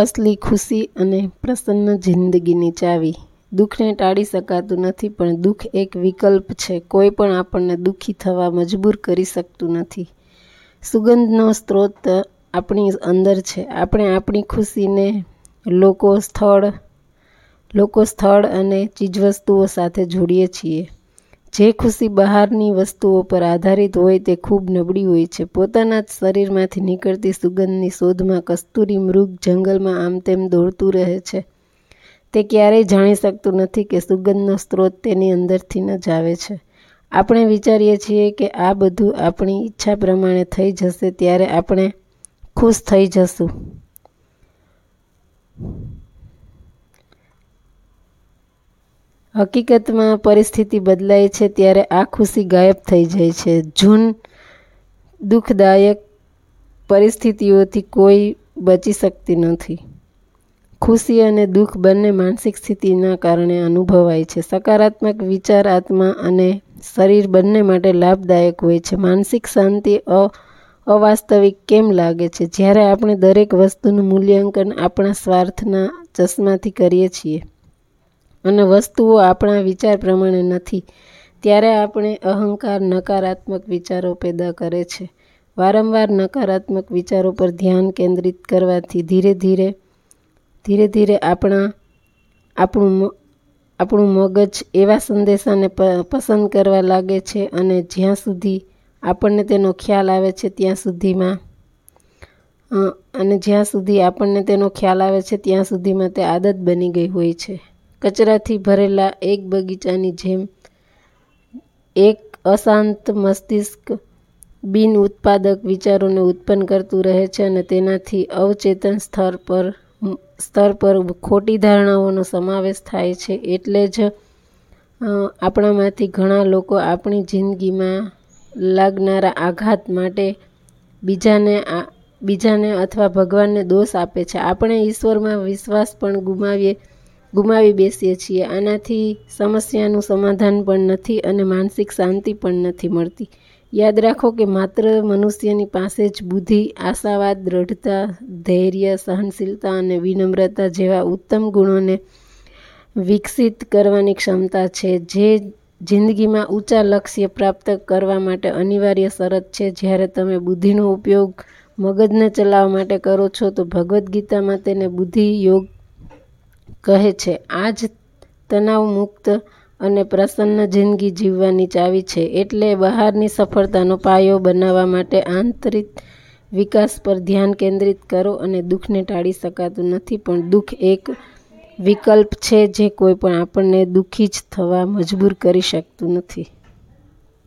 અસલી ખુશી અને પ્રસન્ન જિંદગીની ચાવી. દુઃખને ટાળી શકાતું નથી પણ દુઃખ એક વિકલ્પ છે. કોઈ પણ આપણને દુઃખી થવા મજબૂર કરી શકતું નથી. સુગંધનો સ્ત્રોત આપણી અંદર છે. આપણે આપણી ખુશીને લોકો, સ્થળ લોકો સ્થળ અને ચીજવસ્તુઓ સાથે જોડીએ છીએ. જે ખુશી બહારની વસ્તુઓ પર આધારિત હોય તે ખૂબ નબળી હોય છે. પોતાના જ શરીરમાંથી નીકળતી સુગંધની શોધમાં કસ્તુરી મૃગ જંગલમાં આમ તેમ દોડતું રહે છે. તે ક્યારેય જાણી શકતું નથી કે સુગંધનો સ્ત્રોત તેની અંદરથી ન જ આવે છે. આપણે વિચારીએ છીએ કે આ બધું આપણી ઈચ્છા પ્રમાણે થઈ જશે ત્યારે આપણે ખુશ થઈ જશું. હકીકતમાં પરિસ્થિતિ બદલાય છે ત્યારે આ ખુશી ગાયબ થઈ જાય છે. જૂન દુઃખદાયક પરિસ્થિતિઓથી કોઈ બચી શકતી નથી. ખુશી અને દુઃખ બંને માનસિક સ્થિતિના કારણે અનુભવાય છે. સકારાત્મક વિચાર, આત્મા અને શરીર બંને માટે લાભદાયક હોય છે. માનસિક શાંતિ અ, અવાસ્તવિક કેમ લાગે છે? જ્યારે આપણે દરેક વસ્તુનું મૂલ્યાંકન આપણા સ્વાર્થના ચશ્માથી કરીએ છીએ અને વસ્તુઓ આપણા વિચાર પ્રમાણે નથી, ત્યારે આપણે અહંકાર નકારાત્મક વિચારો પેદા કરે છે. વારંવાર નકારાત્મક વિચારો પર ધ્યાન કેન્દ્રિત કરવાથી ધીરે ધીરે ધીરે ધીરે આપણા આપણું આપણું મગજ એવા સંદેશાને પસંદ કરવા લાગે છે અને જ્યાં સુધી આપણને તેનો ખ્યાલ આવે છે ત્યાં સુધીમાં અને જ્યાં સુધી આપણને તેનો ખ્યાલ આવે છે ત્યાં સુધીમાં તે આદત બની ગઈ હોય છે. કચરાથી ભરેલા એક બગીચાની જેમ એક અશાંત મસ્તિષ્ક બિન-ઉત્પાદક વિચારોને ઉત્પન્ન કરતું રહે છે અને તેનાથી અવચેતન સ્તર પર સ્તર પર ખોટી ધારણાઓનો સમાવેશ થાય છે. એટલે જ આપણામાંથી ઘણા લોકો આપણી જિંદગીમાં લાગનારા આઘાત માટે બીજાને બીજાને અથવા ભગવાનને દોષ આપે છે. આપણે ઈશ્વરમાં વિશ્વાસ પણ ગુમાવીએ ગુમાવી બેસીએ છીએ. આનાથી સમસ્યાનું સમાધાન પણ નથી અને માનસિક શાંતિ પણ નથી મળતી. યાદ રાખો કે માત્ર મનુષ્યની પાસે જ બુદ્ધિ, આશાવાદ, દ્રઢતા, ધૈર્ય, સહનશીલતા અને વિનમ્રતા જેવા ઉત્તમ ગુણોને વિકસિત કરવાની ક્ષમતા છે જે જિંદગીમાં ઊંચા લક્ષ્ય પ્રાપ્ત કરવા માટે અનિવાર્ય શરત છે. જ્યારે તમે બુદ્ધિનો ઉપયોગ મગજને ચલાવવા માટે કરો છો તો ભગવદ્ ગીતામાં તેને બુદ્ધિ યોગ કહે છે. આ જ તણાવમુક્ત અને પ્રસન્ન જિંદગી જીવવાની ચાવી છે. એટલે બહારની સફળતાનો પાયો બનાવવા માટે આંતરિક વિકાસ પર ધ્યાન કેન્દ્રિત કરો અને દુઃખને ટાળી શકાતું નથી, પણ દુઃખ એક વિકલ્પ છે જે કોઈ પણ આપણને દુઃખી જ થવા મજબૂર કરી શકતું નથી.